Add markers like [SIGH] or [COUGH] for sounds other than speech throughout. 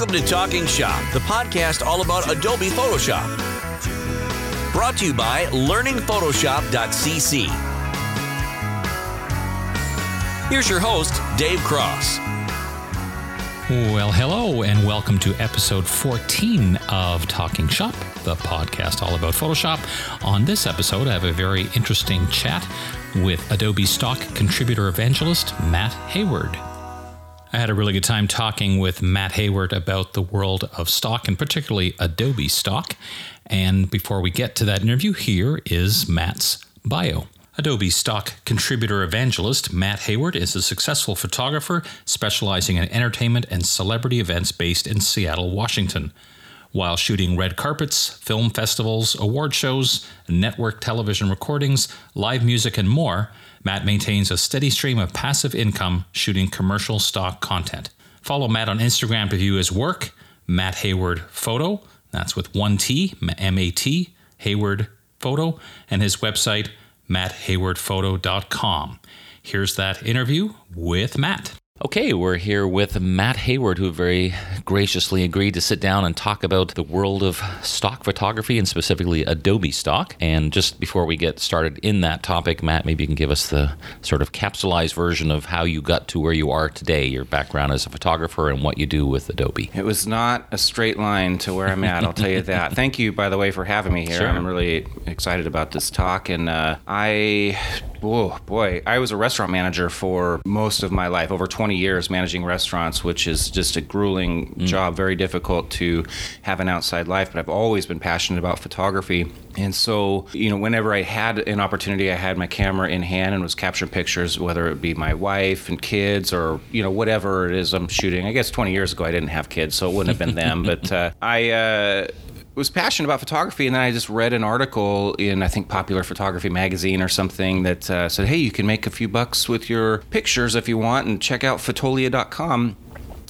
Welcome to Talking Shop, the podcast all about Adobe Photoshop. Brought to you by learningphotoshop.cc. Here's your host, Dave Cross. Well, hello, and welcome to episode 14 of Talking Shop, the podcast all about Photoshop. On this episode, I have a very interesting chat with Adobe Stock contributor evangelist Matt Hayward. I had a really good time talking with Matt Hayward about the world of stock and particularly Adobe Stock. And before we get to that interview, here is Matt's bio. Adobe Stock contributor evangelist Matt Hayward is a successful photographer specializing in entertainment and celebrity events based in Seattle, Washington. While shooting red carpets, film festivals, award shows, network television recordings, live music, and more, Matt maintains a steady stream of passive income shooting commercial stock content. Follow Matt on Instagram to view his work, Matt Hayward Photo, that's with one T, M A T, Hayward Photo, and his website, matthaywardphoto.com. Here's that interview with Matt. Okay, we're here with Matt Hayward, who very graciously agreed to sit down and talk about the world of stock photography and specifically Adobe stock. And just before we get started in that topic, Matt, maybe you can give us the sort of capsulized version of how you got to where you are today, your background as a photographer, and what you do with Adobe. It was not a straight line to where I'm at, I'll tell you that. Thank you, by the way, for having me here. Sure. I'm really excited about this talk. And uh, I Oh boy, I was a restaurant manager for most of my life, over 20 years managing restaurants, which is just a grueling mm. job, very difficult to have an outside life. But I've always been passionate about photography. And so, you know, whenever I had an opportunity, I had my camera in hand and was capturing pictures, whether it be my wife and kids or, you know, whatever it is I'm shooting. I guess 20 years ago I didn't have kids, so it wouldn't have been them. [LAUGHS] But uh, I, uh, was passionate about photography, and then I just read an article in I think Popular Photography magazine or something that uh, said, "Hey, you can make a few bucks with your pictures if you want, and check out Fotolia.com."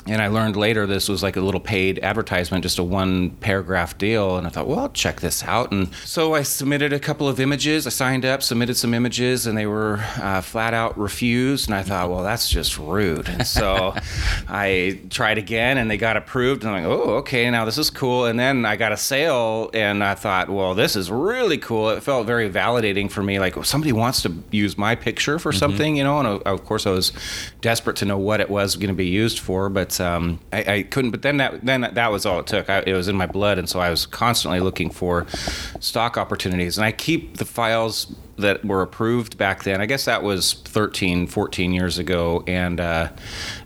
and I learned later this was like a little paid advertisement, just a one paragraph deal. And I thought, well, I'll check this out. And so I submitted a couple of images. I signed up, submitted some images, and they were uh, flat out refused. And I thought, well, that's just rude. And so [LAUGHS] I tried again, and they got approved. And I'm like, oh, okay, now this is cool. And then I got a sale, and I thought, well, this is really cool. It felt very validating for me. Like, well, somebody wants to use my picture for mm-hmm. something, you know. And uh, of course, I was desperate to know what it was going to be used for, but um, I, I, couldn't. But then that then that was all it took. I, it was in my blood, and so I was constantly looking for stock opportunities. And I keep the files that were approved back then. I guess that was 13, 14 years ago, and uh,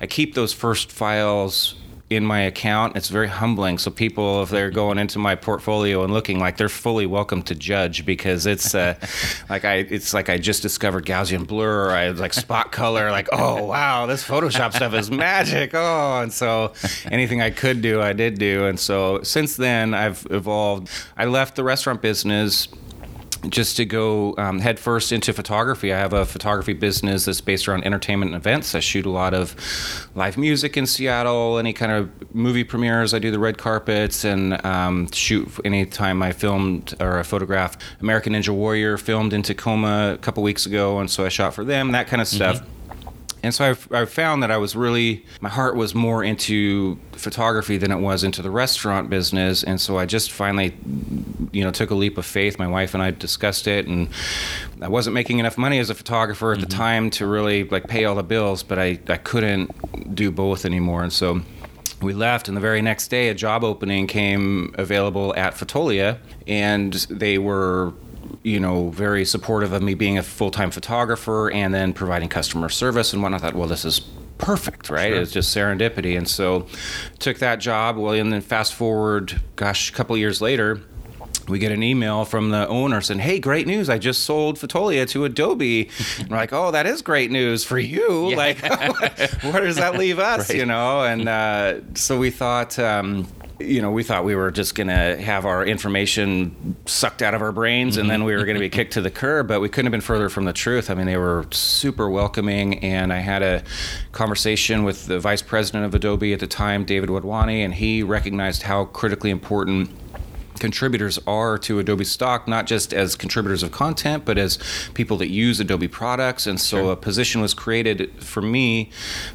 I keep those first files in my account. It's very humbling. So people, if they're [LAUGHS] going into my portfolio and looking, like they're fully welcome to judge because it's uh, [LAUGHS] like I, it's like I just discovered Gaussian blur. I like spot color. Like oh wow, this Photoshop stuff is magic. Oh, and so anything I could do, I did do. And so since then, I've evolved. I left the restaurant business just to go um, headfirst into photography. I have a photography business that's based around entertainment and events. I shoot a lot of live music in Seattle, any kind of movie premieres. I do the red carpets and um, shoot anytime I filmed or I photographed American Ninja Warrior filmed in Tacoma a couple weeks ago, and so I shot for them, that kind of stuff. Mm-hmm and so i found that I was really my heart was more into photography than it was into the restaurant business, and so I just finally, you know, took a leap of faith. My wife and I discussed it, and I wasn't making enough money as a photographer at mm-hmm. the time to really like pay all the bills, but I I couldn't do both anymore, and so we left and the very next day a job opening came available at Fotolia and they were you know, very supportive of me being a full time photographer and then providing customer service and whatnot. I thought, well, this is perfect, right? Sure. It's just serendipity. And so took that job. Well, and then fast forward, gosh, a couple years later, we get an email from the owner saying, "Hey, great news! I just sold Fotolia to Adobe." and [LAUGHS] we're like, "Oh, that is great news for you! Yeah. [LAUGHS] Like, where does that leave us? Right. You know?" And uh, so we thought. Um, you know, we thought we were just going to have our information sucked out of our brains and then we were going to be kicked to the curb, but we couldn't have been further from the truth. I mean, they were super welcoming. And I had a conversation with the vice president of Adobe at the time, David Wadhwani, and he recognized how critically important contributors are to Adobe Stock, not just as contributors of content, but as people that use Adobe products. And so a position was created for me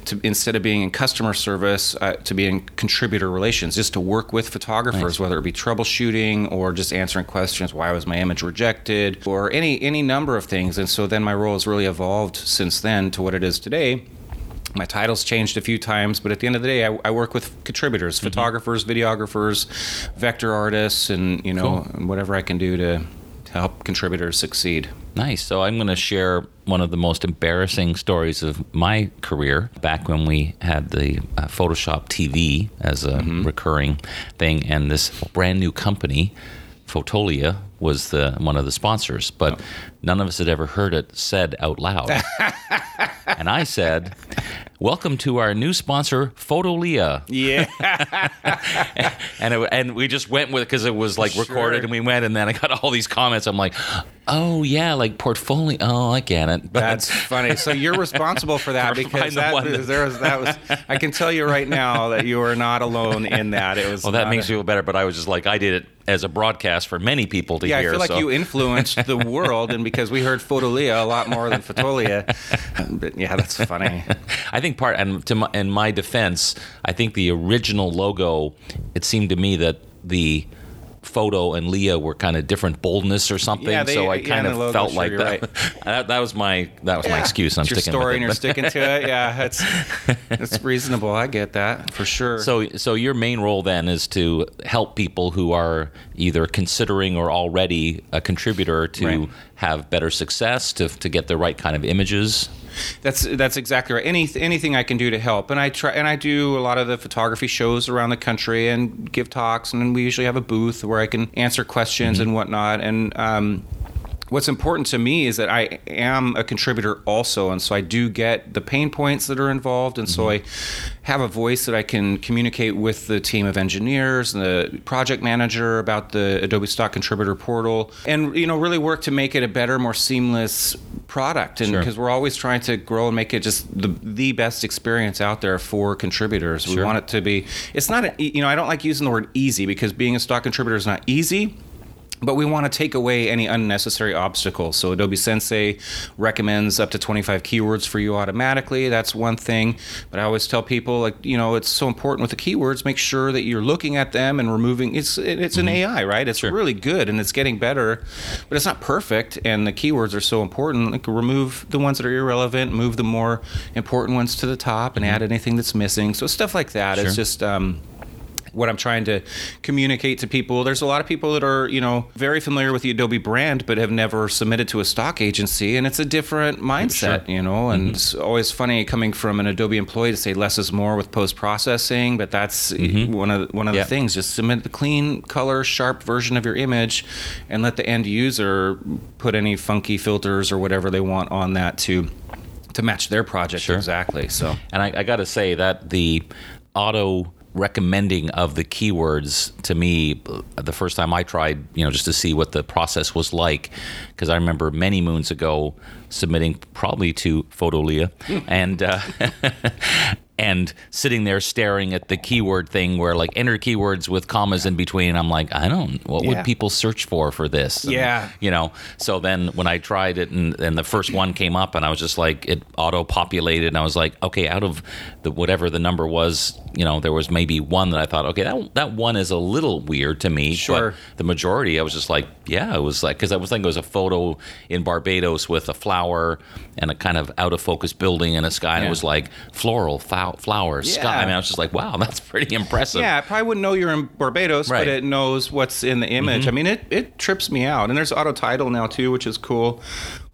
to instead of being in customer service, uh, to be in contributor relations, just to work with photographers, whether it be troubleshooting or just answering questions, why was my image rejected, or any any number of things. And so then my role has really evolved since then to what it is today my title's changed a few times, but at the end of the day, I, I work with contributors, Mm-hmm. photographers, videographers, vector artists, and you know Cool. and whatever I can do to, to help contributors succeed. Nice. So I'm going to share one of the most embarrassing stories of my career back when we had the uh, Photoshop TV as a recurring thing, and this brand new company, Photolia, was the one of the sponsors, but none of us had ever heard it said out loud. [LAUGHS] and I said, "Welcome to our new sponsor, Photolia." Yeah, [LAUGHS] and it, and we just went with it because it was like recorded Sure. and we went and then I got all these comments. I'm like, oh yeah, like portfolio. Oh, I get it. But that's funny. So you're responsible for that [LAUGHS] because that, that- there was that was. I can tell you right now that you are not alone in that. It was. well, that makes me feel better. But I was just like, I did it as a broadcast for many people to Yeah, hear. I feel like so- you influenced the [LAUGHS] world, and because we heard Fotolia a lot more than Fotolia. But yeah, that's funny. [LAUGHS] I think part and to my, in my defense, I think the original logo. It seemed to me that the photo and Leah were kind of different boldness or something. Yeah, they- so I yeah, kind of logo, felt sure, like that. right. [LAUGHS] that. That was my that was my excuse. I'm It's your sticking story with and you're sticking to it. Yeah, [LAUGHS] it's it's reasonable. I get that for sure. So, so your main role then is to help people who are either considering or already a contributor to Right. have better success, to, to get the right kind of images. That's that's exactly right. Any anything I can do to help, and I try and I do a lot of the photography shows around the country and give talks, and we usually have a booth where I can answer questions and whatnot. And um, what's important to me is that I am a contributor also, and so I do get the pain points that are involved, and so I have a voice that I can communicate with the team of engineers, and the project manager about the Adobe Stock Contributor Portal, and you know really work to make it a better, more seamless product. And Sure. because we're always trying to grow and make it just the the best experience out there for contributors. We want it to be. It's not a, you know I don't like using the word easy because being a stock contributor is not easy. But we want to take away any unnecessary obstacles. So Adobe Sensei recommends up to 25 keywords for you automatically. That's one thing. But I always tell people, like, you know, it's so important with the keywords. Make sure that you're looking at them and removing. It's it's an AI, right? It's Sure. really good and it's getting better, but it's not perfect. And the keywords are so important. Like, remove the ones that are irrelevant, move the more important ones to the top, and add anything that's missing. So stuff like that. It's just. Um, what I'm trying to communicate to people. There's a lot of people that are, you know, very familiar with the Adobe brand, but have never submitted to a stock agency, and it's a different mindset, you know. And mm-hmm. it's always funny coming from an Adobe employee to say less is more with post processing, but that's mm-hmm. one of the, one of Yeah. the things. Just submit the clean, color, sharp version of your image, and let the end user put any funky filters or whatever they want on that to to match their project Sure. exactly. So. And I, I got to say that the auto recommending of the keywords to me the first time I tried, you know, just to see what the process was like, because I remember many moons ago submitting probably to Photolia and uh, [LAUGHS] and sitting there staring at the keyword thing where like enter keywords with commas in between. I'm like, I don't. What Yeah. would people search for for this? And, Yeah. you know. So then when I tried it and, and the first one came up and I was just like it auto populated and I was like, okay, out of the whatever the number was, you know, there was maybe one that I thought, okay, that that one is a little weird to me. Sure. But the majority, I was just like, yeah, it was like because I was thinking it was a photo in Barbados with a flower and a kind of out of focus building and a sky, and it was like floral, fou- flowers, sky. I mean, I was just like, wow, [LAUGHS] that's pretty impressive. Yeah, I probably wouldn't know you're in Barbados, Right. Mm-hmm. but it knows what's in the image. I mean, it, it trips me out. And there's auto title now too, which is cool.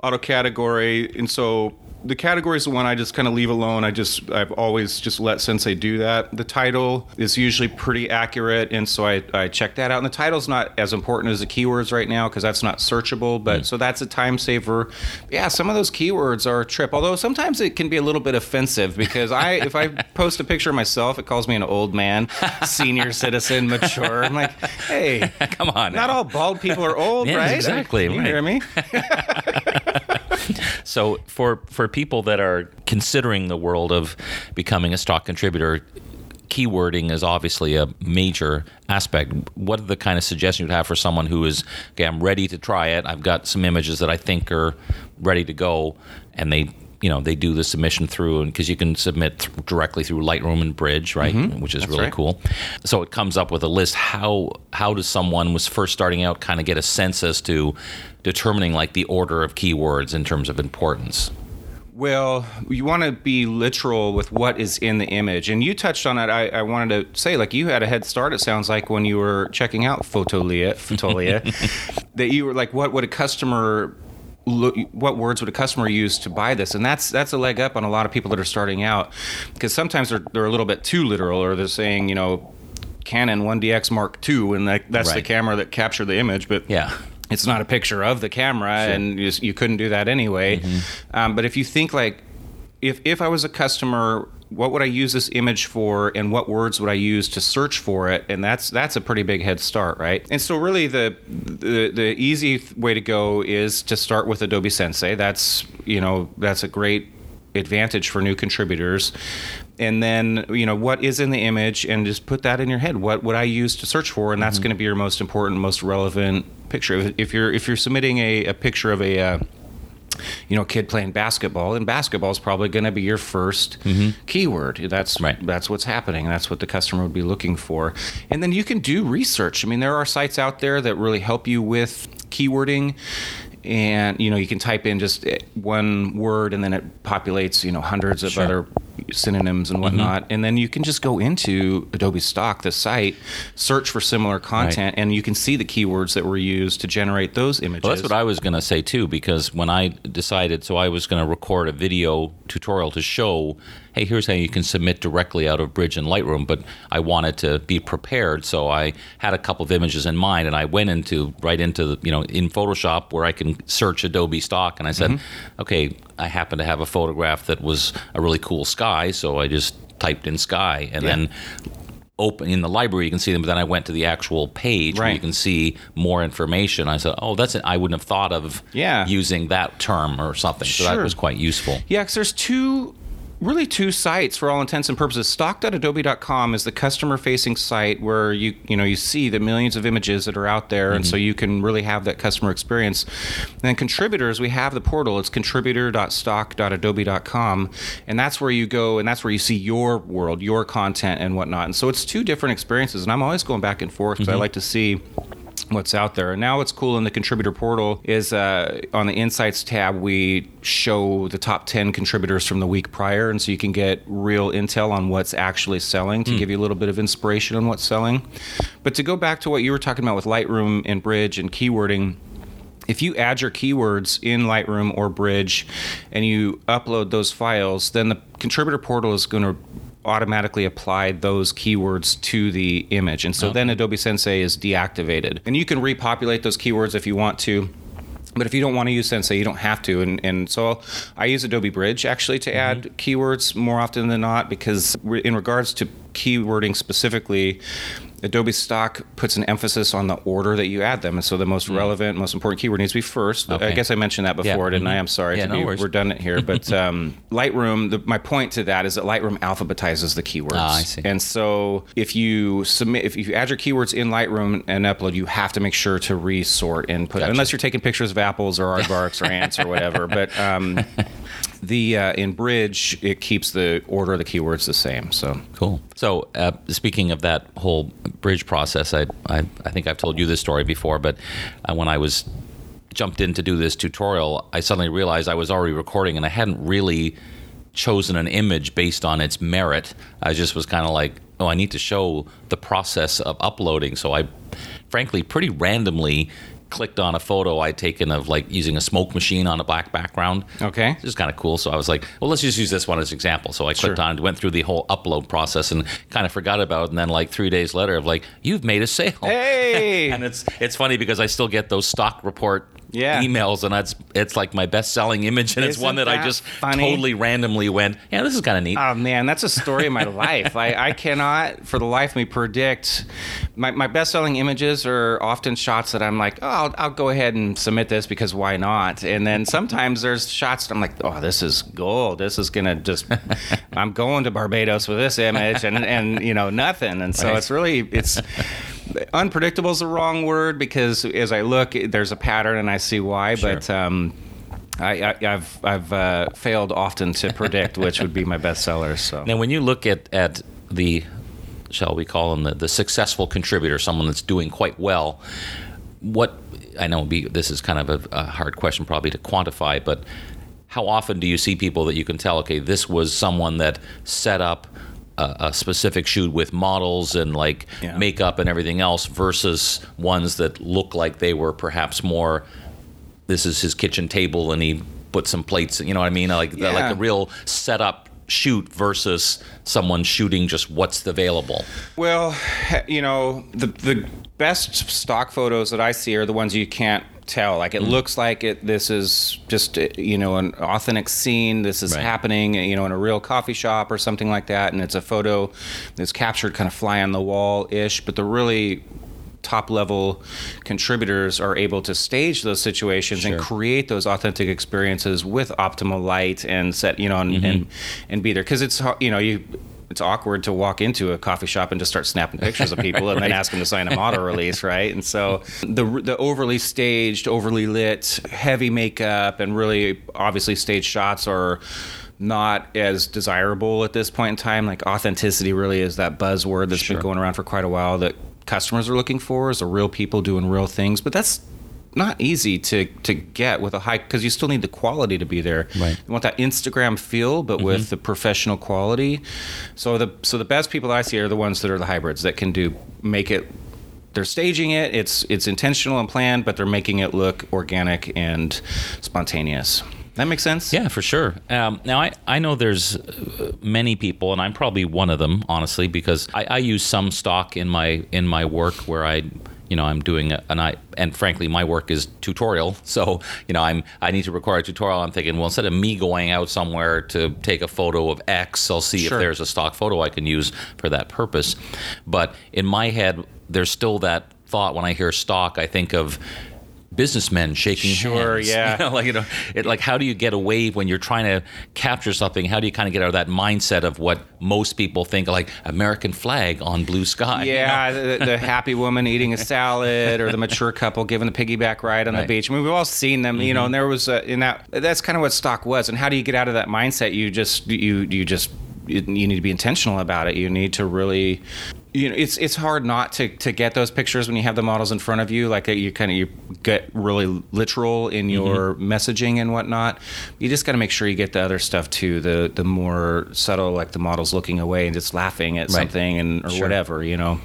Auto category, and so the category is the one I just kind of leave alone. I just I've always just let Sensei do that. The title is usually pretty accurate, and so I, I check that out. And the title's not as important as the keywords right now because that's not searchable. But Mm. so that's a time saver. Yeah, some of those keywords are a trip. Although sometimes it can be a little bit offensive because I if I [LAUGHS] post a picture of myself, it calls me an old man, senior citizen, mature. I'm like, hey, [LAUGHS] Come on, not now. all bald people are old, [LAUGHS] Yes, right? exactly, You right. hear me? So for for people that are considering the world of becoming a stock contributor, keywording is obviously a major aspect. What are the kind of suggestions you'd have for someone who is, okay, I'm ready to try it. I've got some images that I think are ready to go, and they you know they do the submission through and because you can submit th- directly through Lightroom and Bridge, right? Mm-hmm. Which is really right. cool. So it comes up with a list. How how does someone was first starting out kind of get a sense as to determining like the order of keywords in terms of importance? Well, you want to be literal with what is in the image. And you touched on it. I, I wanted to say, like, you had a head start, it sounds like, when you were checking out Photolia, Fotolia [LAUGHS] that you were like, what would a customer what words would a customer use to buy this? And that's that's a leg up on a lot of people that are starting out because sometimes they're, they're a little bit too literal or they're saying you know canon 1dx mark ii and that, that's the camera that captured the image but Yeah. it's not a picture of the camera and you, you couldn't do that anyway. Um, but if you think like if, if i was a customer what would i use this image for and what words would i use to search for it? And that's that's a pretty big head start right? And so really the the, the easy way to go is to start with adobe sensei. That's you know that's a great advantage for new contributors. And then you know what is in the image and just put that in your head. What would i use to search for? And that's going to be your most important most relevant picture. If, if you're if you're submitting a, a picture of a uh, you know, kid playing basketball, and basketball is probably going to be your 1st mm-hmm. keyword. That's Right. that's what's happening. That's what the customer would be looking for. And then you can do research. I mean, there are sites out there that really help you with keywording. And you know, you can type in just eh, one word, and then it populates you know hundreds of Sure. other synonyms and whatnot. And then you can just go into Adobe Stock, the site, search for similar content, and you can see the keywords that were used to generate those images. Well, that's what I was going to say too, because when I decided, so I was going to record a video tutorial to show, hey, here's how you can submit directly out of Bridge and Lightroom, but I wanted to be prepared, so I had a couple of images in mind, and I went into right into the, you know, in Photoshop where I can search Adobe stock, and I said, mm-hmm. okay, I happen to have a photograph that was a really cool sky, so I just typed in sky, and Yeah. then open in the library you can see them but then i went to the actual page where you can see more information. I said oh that's it. I wouldn't have thought of Yeah. using that term or something so that was quite useful. Yeah, because there's two, really two sites for all intents and purposes. Stock.adobe.com is the customer-facing site where you you know you see the millions of images that are out there, and so mm-hmm. you can really have that customer experience. And then contributors, we have the portal. It's contributor.stock.adobe.com, and that's where you go, and that's where you see your world, your content, and whatnot. And so it's two different experiences, and I'm always going back and forth because I mm-hmm. like to see what's out there. And now what's cool in the contributor portal is uh, on the insights tab, we show the top 10 contributors from the week prior. And so you can get real intel on what's actually selling to give you a little bit of inspiration on what's selling. But to go back to what you were talking about with Lightroom and Bridge and keywording, if you add your keywords in Lightroom or Bridge and you upload those files, then the contributor portal is going to automatically apply those keywords to the image. And so then Adobe Sensei is deactivated. And you can repopulate those keywords if you want to. But if you don't want to use Sensei, you don't have to. And, and so I use Adobe Bridge actually to add mm-hmm. keywords more often than not because in regards to keywording specifically, Adobe Stock puts an emphasis on the order that you add them. And so the most relevant, most important keyword needs to be first. I guess I mentioned that Yeah, before, didn't I? mhm. I'm sorry Yeah, to no be worries. redundant here. But [LAUGHS] um, Lightroom, the, my point to that is that Lightroom alphabetizes the keywords. Ah, I see. And so if you submit, if you add your keywords in Lightroom and upload, you have to make sure to resort and put, Gotcha. unless you're taking pictures of apples or aardvarks or ants or whatever. But um, [LAUGHS] the uh, in Bridge, it keeps the order of the keywords the same. So Cool. So, uh, speaking of that whole bridge process, I, I, I think I've told you this story before, but uh, when I was jumped in to do this tutorial, I suddenly realized I was already recording and I hadn't really chosen an image based on its merit. I just was kind of like, oh, I need to show the process of uploading. So I, frankly, pretty randomly clicked on a photo I'd taken of like using a smoke machine on a black background. Okay. This is kind of cool. So I was like, well, let's just use this one as an example. So I clicked Sure. on, went through the whole upload process, and kind of forgot about it. And then like three days later, of like, you've made a sale. Hey! [LAUGHS] and it's it's funny because I still get those stock report Yeah. emails, and that's it's like my best selling image, and it's Isn't one that, I just funny? totally randomly went, yeah, this is kind of neat. Oh man, that's a story of my [LAUGHS] life. I, I cannot, for the life of me, predict. My, my best selling images are often shots that I'm like, oh, I'll, I'll go ahead and submit this because why not? And then sometimes there's shots that I'm like, oh, this is gold. This is gonna just, [LAUGHS] I'm going to Barbados with this image, and and you know nothing. And so Right. it's really it's. Unpredictable is the wrong word because as I look, there's a pattern and I see why. Sure. But um, I, I've I've uh, failed often to predict which would be my best sellers. So Now, when you look at, at the, shall we call them the, the successful contributor, someone that's doing quite well, what I know be, this is kind of a, a hard question probably to quantify, but how often do you see people that you can tell, okay, this was someone that set up a, a specific shoot with models and like Yeah. makeup and everything else versus ones that look like they were perhaps more this is his kitchen table and he put some plates you know what i mean like Yeah. like a real setup shoot versus someone shooting just what's available Well, you know, the the best stock photos that I see are the ones you can't tell. Like it Mm. looks like it. This is just uh, you know an authentic scene. This is Right. happening, you know, in a real coffee shop or something like that, and it's a photo that's captured kind of fly on the wall ish. But the really top level contributors are able to stage those situations and create those authentic experiences with optimal light and set you know and and, and be there because it's you know you it's awkward to walk into a coffee shop and just start snapping pictures of people and then [LAUGHS] ask them to sign a model release, right? And so the the overly staged, overly lit, heavy makeup, and really obviously staged shots are not as desirable at this point in time. Like authenticity really is that buzzword that's Sure. been going around for quite a while that customers are looking for is the real people doing real things. But that's not easy to to get with a high because you still need the quality to be there. Right. You want that Instagram feel, but with the professional quality. So the so the best people I see are the ones that are the hybrids that can do make it. They're staging it. It's it's intentional and planned, but they're making it look organic and spontaneous. That makes sense. Yeah, for sure. Um, now, I, I know there's uh, many people, and I'm probably one of them, honestly, because I, I use some stock in my in my work where I, you know, I'm doing a, and I and frankly, my work is tutorial. [LAUGHS] So, you know, I'm I need to record a tutorial. I'm thinking, well, instead of me going out somewhere to take a photo of X, I'll see Sure. if there's a stock photo I can use for that purpose. But in my head, there's still that thought when I hear stock, I think of businessmen shaking Sure, hands. [LAUGHS] yeah. You know, like you know, it, like how do you get away when you're trying to capture something? How do you kind of get out of that mindset of what most people think like American flag on blue sky? you know? Yeah, the, the happy woman eating a salad, or the mature couple giving the piggyback ride on Right. the beach. I mean, we've all seen them, you know. Mm-hmm. And there was a, in that. That's kind of what stock was. And how do you get out of that mindset? You just you you just you need to be intentional about it. You need to really. You know, it's it's hard not to, to get those pictures when you have the models in front of you. Like uh, you kind of you get really literal in your messaging and whatnot. You just got to make sure you get the other stuff too. The the more subtle, like the models looking away and just laughing at Right. something and or Sure. whatever. You know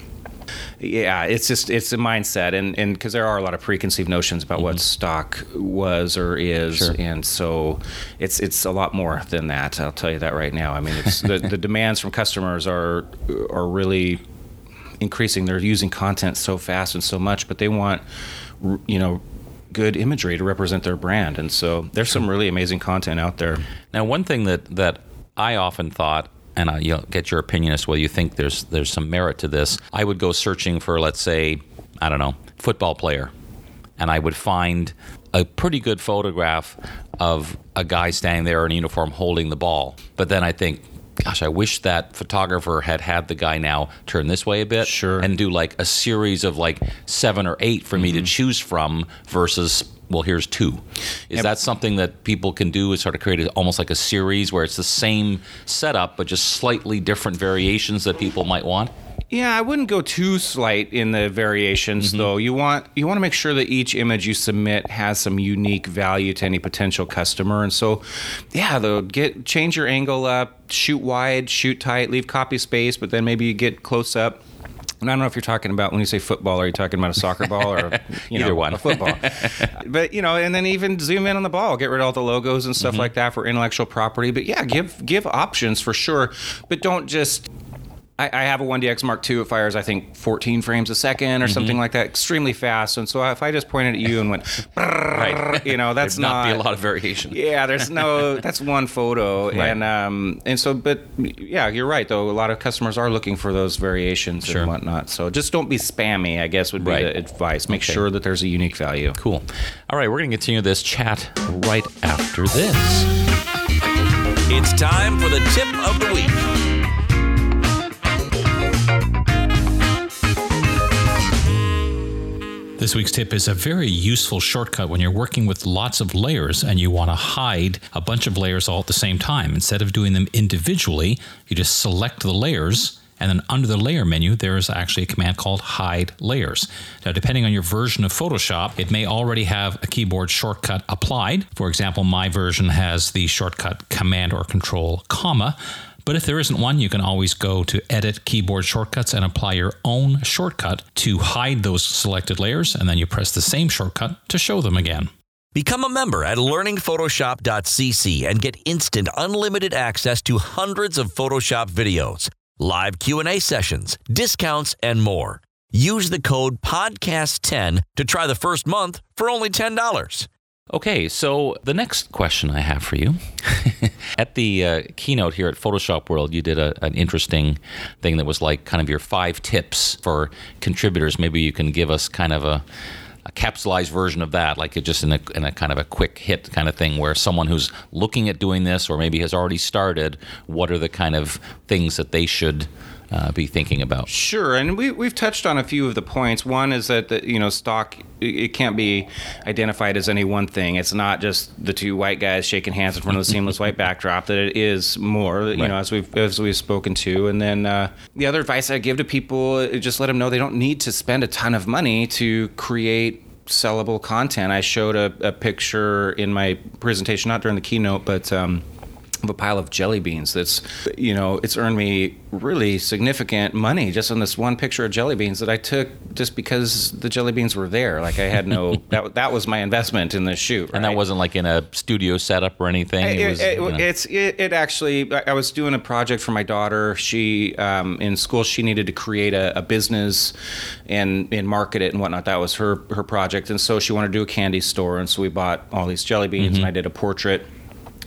yeah it's just it's a mindset and and because there are a lot of preconceived notions about what stock was or is Sure. and so it's it's a lot more than that i'll tell you that right now i mean it's the, the demands from customers are are really increasing they're using content so fast and so much but they want you know good imagery to represent their brand and so there's some really amazing content out there Now, one thing that that I often thought, and I you know, get your opinion as to whether you think there's there's some merit to this. I would go searching for, let's say, I don't know, football player, and I would find a pretty good photograph of a guy standing there in uniform holding the ball. But then I think. Gosh, I wish that photographer had had the guy now turn this way a bit, Sure. and do like a series of like seven or eight for me to mm-hmm. choose from versus well here's two. Is that something that people can do? Is sort of create a, almost like a series where it's the same setup but just slightly different variations that people might want Yeah, I wouldn't go too slight in the variations mm-hmm. though. You want you want to make sure that each image you submit has some unique value to any potential customer. And so yeah, though get change your angle up, shoot wide, shoot tight, leave copy space, but then maybe you get close up. And I don't know if you're talking about when you say football, are you talking about a soccer ball or you know, Either one. a football? [LAUGHS] but you know, and then even zoom in on the ball, get rid of all the logos and stuff mm-hmm. like that for intellectual property. But yeah, give give options for sure, but don't just I, I have a 1DX Mark II. It fires, I think, 14 frames a second or Mm-hmm. something like that, extremely fast. And so if I just pointed at you and went, [LAUGHS] Right. you know, [LAUGHS] that's There'd not, not be a lot of variation. yeah, there's no. [LAUGHS] That's one photo, Right. and um, and so, but yeah, you're right. Though a lot of customers are looking for those variations Sure. and whatnot. So just don't be spammy. I guess would be Right. the advice. Make Okay. sure that there's a unique value. Cool. All right, we're going to continue this chat right after this. It's time for the tip of the week. This week's tip is a very useful shortcut when you're working with lots of layers and you want to hide a bunch of layers all at the same time. Instead of doing them individually, you just select the layers and then under the layer menu, there is actually a command called hide layers. Now, depending on your version of Photoshop, it may already have a keyboard shortcut applied. For example, my version has the shortcut command or control comma. But if there isn't one, you can always go to Edit Keyboard Shortcuts and apply your own shortcut to hide those selected layers, and then you press the same shortcut to show them again. Become a member at learningphotoshop.cc and get instant unlimited access to hundreds of Photoshop videos, live Q&A sessions, discounts, and more. Use the code podcast10 to try the first month for only $10. Okay, so the next question I have for you. [LAUGHS] at the uh, keynote here at Photoshop World, you did a, an interesting thing that was like kind of your five tips for contributors. Maybe you can give us kind of a, a capsulized version of that, like just in a, in a kind of a quick hit kind of thing, where someone who's looking at doing this or maybe has already started, what are the kind of things that they should uh, be thinking about? Sure, and we we've touched on a few of the points. One is that the, you know stock it- can't be identified as any one thing. It's not just the two white guys shaking hands in front of the seamless white [LAUGHS] backdrop. That it is more. You Right. know, as we've as we've spoken to, and then uh, the other advice I give to people just let them know they don't need to spend a ton of money to create sellable content. I showed a, a picture in my presentation, not during the keynote, but. Um, of a pile of jelly beans that's you know it's earned me really significant money just on this one picture of jelly beans that I took just because the jelly beans were there like I had no [LAUGHS] that that was my investment in this shoot And that wasn't like in a studio setup or anything. It, was, it- you know. it's it, it actually. I I was doing a project for my daughter. She um, in school she needed to create a, a business and and market it and whatnot. That was her her project, and so she wanted to do a candy store, and so we bought all these jelly beans, Mm-hmm. and I did a portrait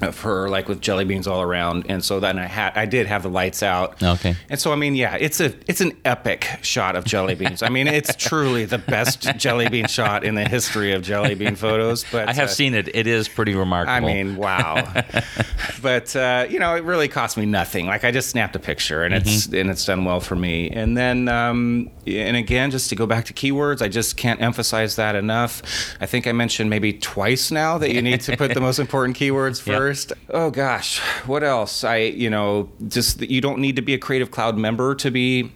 of her like with jelly beans all around and so then i had i did have the lights out Okay. and so i mean yeah it's a it's an epic shot of jelly beans i mean it's truly the best [LAUGHS] jelly bean shot in the history of jelly bean photos but I have uh, seen it. It is pretty remarkable. I mean, wow. [LAUGHS] but uh, you know, it really cost me nothing. Like I just snapped a picture, and it's Mm-hmm. and it's done well for me. And then, um, and again, just to go back to keywords, I just can't emphasize that enough. I think I mentioned maybe twice now that you need to put the most important keywords [LAUGHS] Yeah. First. Oh gosh, what else? I you know, just you don't need to be a Creative Cloud member to be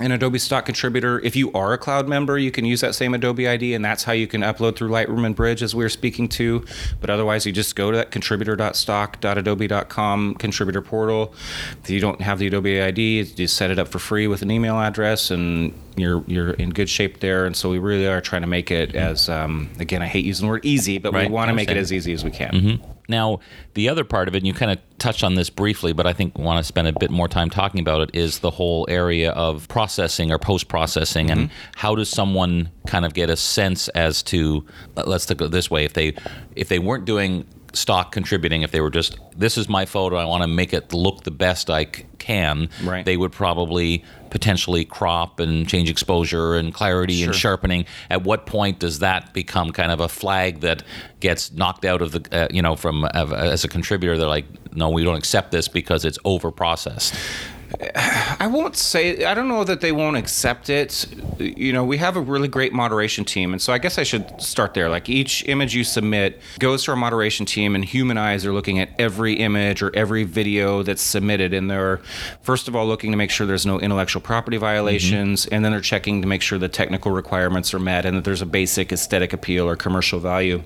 an Adobe Stock contributor. If you are a cloud member, you can use that same Adobe ID, and that's how you can upload through Lightroom and Bridge, as we were speaking to. But otherwise, you just go to that contributor.stock.adobe.com contributor portal. If you don't have the Adobe ID, you just set it up for free with an email address, and you're you're in good shape there. And so we really are trying to make it as um, again, I hate using the word easy, but Right, we want to make it as easy as we can. Now, the other part of it, and you kind of touched on this briefly, but I think want to spend a bit more time talking about it, is the whole area of processing or post processing, and how does someone kind of get a sense as to, let- let's take it this way, if they if they weren't doing stock contributing, if they were just this is my photo, I want to make it look the best I c- can, Right. they would probably potentially crop and change exposure and clarity and sharpening. At what point does that become kind of a flag that gets knocked out of the, uh, you know, from uh, as a contributor? They're like, no, we don't accept this because it's over processed. [SIGHS] I won't say I don't know that they won't accept it. You know, we have a really great moderation team, and so I guess I should start there. Like each image you submit goes to our moderation team, and human eyes are looking at every image or every video that's submitted, and they're first of all looking to make sure there's no intellectual property mm-hmm. violations, and then they're checking to make sure the technical requirements are met and that there's a basic aesthetic appeal or commercial value.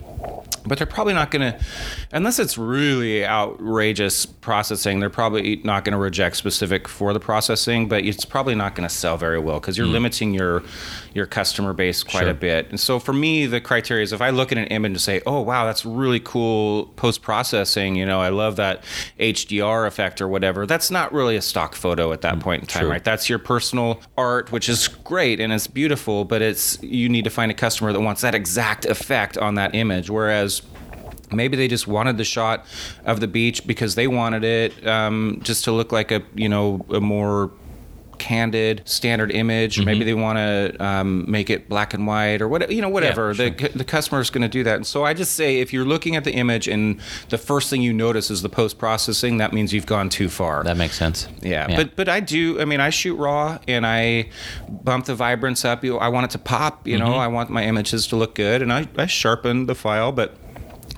But they're probably not going to unless it's really outrageous processing they're probably not going to reject specific for the processing but it's probably not going to sell very well because you're mm. limiting your your customer base quite sure. a bit and so for me the criteria is if i look at an image and say oh wow that's really cool post processing you know i love that hdr effect or whatever that's not really a stock photo at that mm, point in time True. right that's your personal art which is great and it's beautiful but it's you need to find a customer that wants that exact effect on that image whereas maybe they just wanted the shot of the beach because they wanted it um, just to look like a you know a more candid standard image mm-hmm. maybe they want to um, make it black and white or whatever you know whatever yeah, sure. the, the customer is going to do that and so i just say if you're looking at the image and the first thing you notice is the post processing that means you've gone too far that makes sense yeah. yeah. but but i do i mean i shoot raw and i bump the vibrance up i want it to pop you mm-hmm. know i want my images to look good and i, I sharpen the file but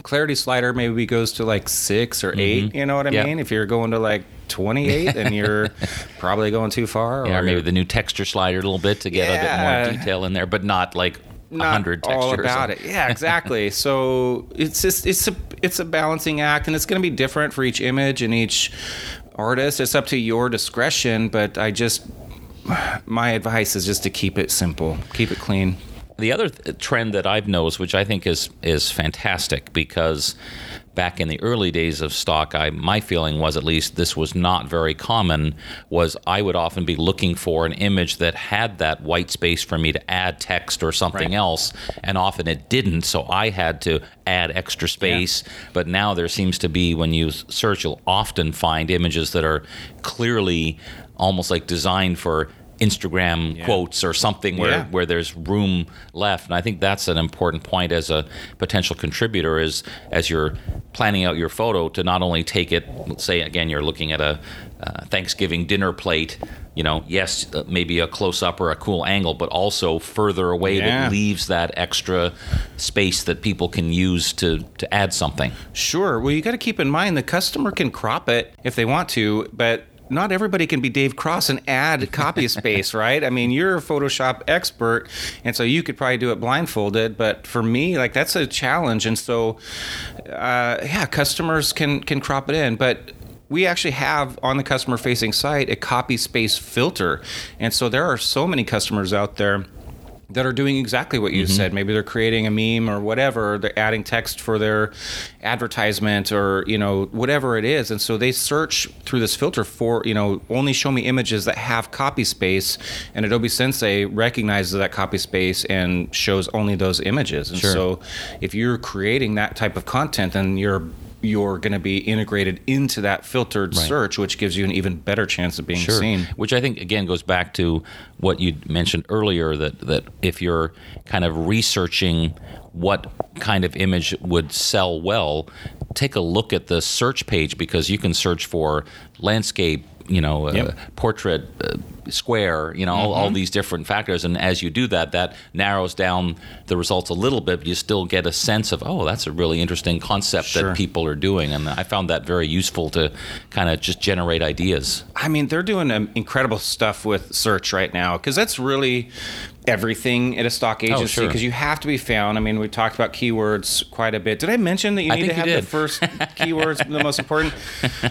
clarity slider maybe goes to like six or 8 mm-hmm. You know what I yep. mean? If you're going to like 28, then you're [LAUGHS] probably going too far. Yeah, or maybe the new texture slider a little bit to get yeah. a bit more detail in there, but not like not 100 textures. all about it. Yeah, exactly. [LAUGHS] so it's just it's a it's a balancing act, and it's going to be different for each image and each artist. It's up to your discretion, but I just my advice is just to keep it simple, keep it clean. The other th- trend that I've noticed, which I think is is fantastic, because back in the early days of stock, I my feeling was at least this was not very common. Was I would often be looking for an image that had that white space for me to add text or something right. else, and often it didn't. So I had to add extra space. Yeah. But now there seems to be when you search, you'll often find images that are clearly almost like designed for Instagram yeah. quotes or something where, yeah. where there's room left. And I think that's an important point as a potential contributor is as you're planning out your photo to not only take it, say again, you're looking at a uh, Thanksgiving dinner plate, you know, yes, uh, maybe a close up or a cool angle, but also further away yeah. that leaves that extra space that people can use to, to add something. Sure. Well, you got to keep in mind the customer can crop it if they want to, but not everybody can be Dave Cross and add copy [LAUGHS] space, right? I mean, you're a Photoshop expert, and so you could probably do it blindfolded. But for me, like that's a challenge, and so uh, yeah, customers can can crop it in, but we actually have on the customer facing site a copy space filter. And so there are so many customers out there that are doing exactly what you mm-hmm. said. Maybe they're creating a meme or whatever. They're adding text for their advertisement or you know whatever it is, and so they search through this filter for you know only show me images that have copy space, and Adobe Sensei recognizes that copy space and shows only those images. And sure. so if you're creating that type of content, then you're you're going to be integrated into that filtered right. search, which gives you an even better chance of being sure. seen. Which I think again goes back to what you mentioned earlier that that if you're kind of researching what kind of image would sell well, take a look at the search page because you can search for landscape, you know, uh, yep. portrait. Uh, square, you know, mm-hmm. all, all, mm-hmm. these different factors. And as you do that, that narrows down the results a little bit, but you still get a sense of, oh, that's a really interesting concept sure. that people are doing. And I found that very useful to kind of just generate ideas. I mean, they're doing um, incredible stuff with search right now because that's really everything at a stock oh, agency because oh, sure. you have to be found. I mean, we talked about keywords quite a bit. Did I mention that you need to have the first [LAUGHS] keywords the most important? [LAUGHS]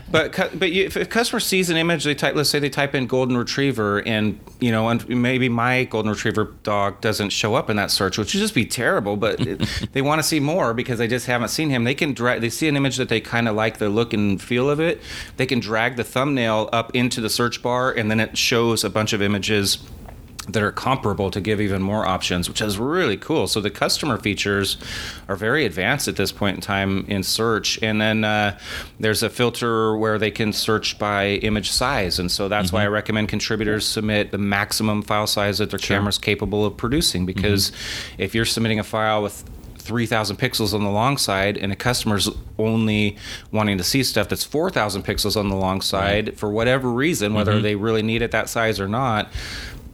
But but you, if a customer sees an image, they type. Let's say they type in golden retriever, and you know, and maybe my golden retriever dog doesn't show up in that search, which would just be terrible. But [LAUGHS] they want to see more because they just haven't seen him. They can drag. They see an image that they kind of like the look and feel of it. They can drag the thumbnail up into the search bar, and then it shows a bunch of images that are comparable to give even more options, which is really cool. So the customer features are very advanced at this point in time in search. And then uh, there's a filter where they can search by image size. And so that's mm-hmm. why I recommend contributors submit the maximum file size that their sure. camera's capable of producing. Because mm-hmm. if you're submitting a file with 3,000 pixels on the long side, and a customer's only wanting to see stuff that's 4,000 pixels on the long side right. for whatever reason, whether mm-hmm. they really need it that size or not,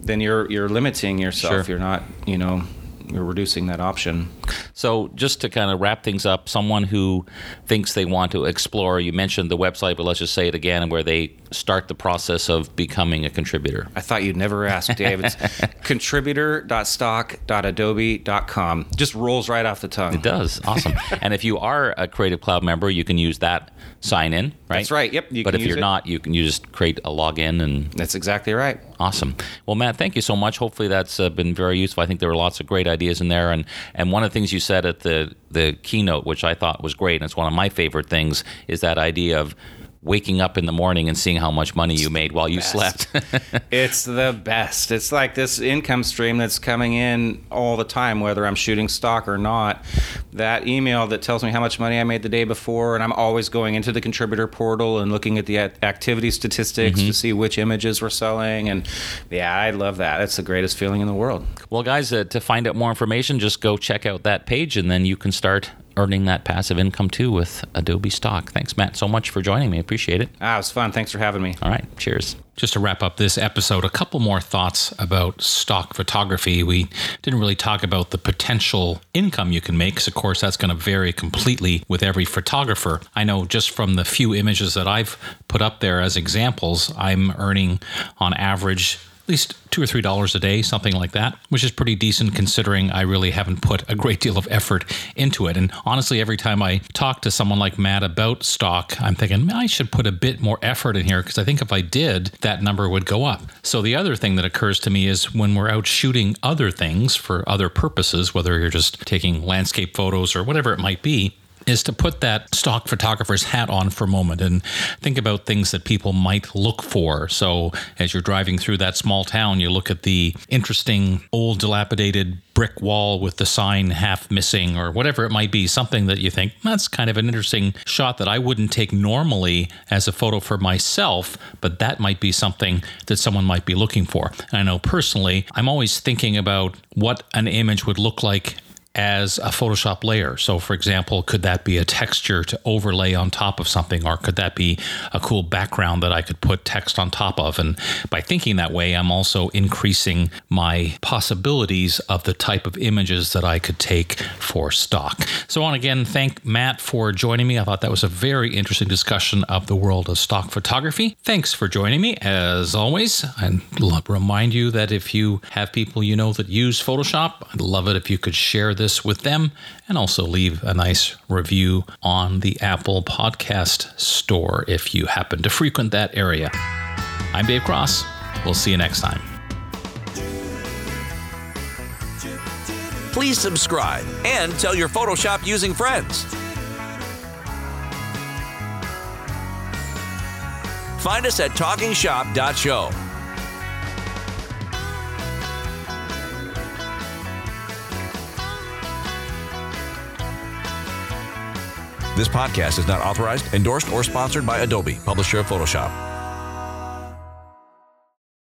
then you're you're limiting yourself. Sure. You're not, you know, you're reducing that option. So, just to kind of wrap things up, someone who thinks they want to explore, you mentioned the website, but let's just say it again, where they start the process of becoming a contributor? I thought you'd never ask, Dave. It's [LAUGHS] contributor.stock.adobe.com. Just rolls right off the tongue. It does. Awesome. [LAUGHS] and if you are a Creative Cloud member, you can use that sign in, right? That's right. Yep. You but if you're it. not, you can you just create a login and. That's exactly right. Awesome. Well, Matt, thank you so much. Hopefully, that's uh, been very useful. I think there were lots of great ideas in there, and and one of the things you said at the the keynote, which I thought was great, and it's one of my favorite things, is that idea of waking up in the morning and seeing how much money you made while you slept. [LAUGHS] it's the best. It's like this income stream that's coming in all the time, whether I'm shooting stock or not. That email that tells me how much money I made the day before, and I'm always going into the contributor portal and looking at the activity statistics mm-hmm. to see which images we're selling. And yeah, I love that. It's the greatest feeling in the world. Well, guys, uh, to find out more information, just go check out that page and then you can start earning that passive income too with Adobe Stock. Thanks, Matt, so much for joining me. Appreciate it. Ah, it was fun. Thanks for having me. All right. Cheers. Just to wrap up this episode, a couple more thoughts about stock photography. We didn't really talk about the potential income you can make, because of course that's going to vary completely with every photographer. I know just from the few images that I've put up there as examples, I'm earning on average least two or three dollars a day, something like that, which is pretty decent considering I really haven't put a great deal of effort into it. And honestly, every time I talk to someone like Matt about stock, I'm thinking I should put a bit more effort in here because I think if I did, that number would go up. So the other thing that occurs to me is when we're out shooting other things for other purposes, whether you're just taking landscape photos or whatever it might be, is to put that stock photographer's hat on for a moment and think about things that people might look for. So, as you're driving through that small town, you look at the interesting old dilapidated brick wall with the sign half missing or whatever it might be, something that you think that's kind of an interesting shot that I wouldn't take normally as a photo for myself, but that might be something that someone might be looking for. And I know personally, I'm always thinking about what an image would look like as a Photoshop layer. So, for example, could that be a texture to overlay on top of something, or could that be a cool background that I could put text on top of? And by thinking that way, I'm also increasing my possibilities of the type of images that I could take for stock. So, to again thank Matt for joining me. I thought that was a very interesting discussion of the world of stock photography. Thanks for joining me, as always. And remind you that if you have people you know that use Photoshop, I'd love it if you could share this with them and also leave a nice review on the Apple Podcast Store if you happen to frequent that area. I'm Dave Cross. We'll see you next time. Please subscribe and tell your Photoshop using friends. Find us at talkingshop.show. This podcast is not authorized, endorsed, or sponsored by Adobe, publisher of Photoshop.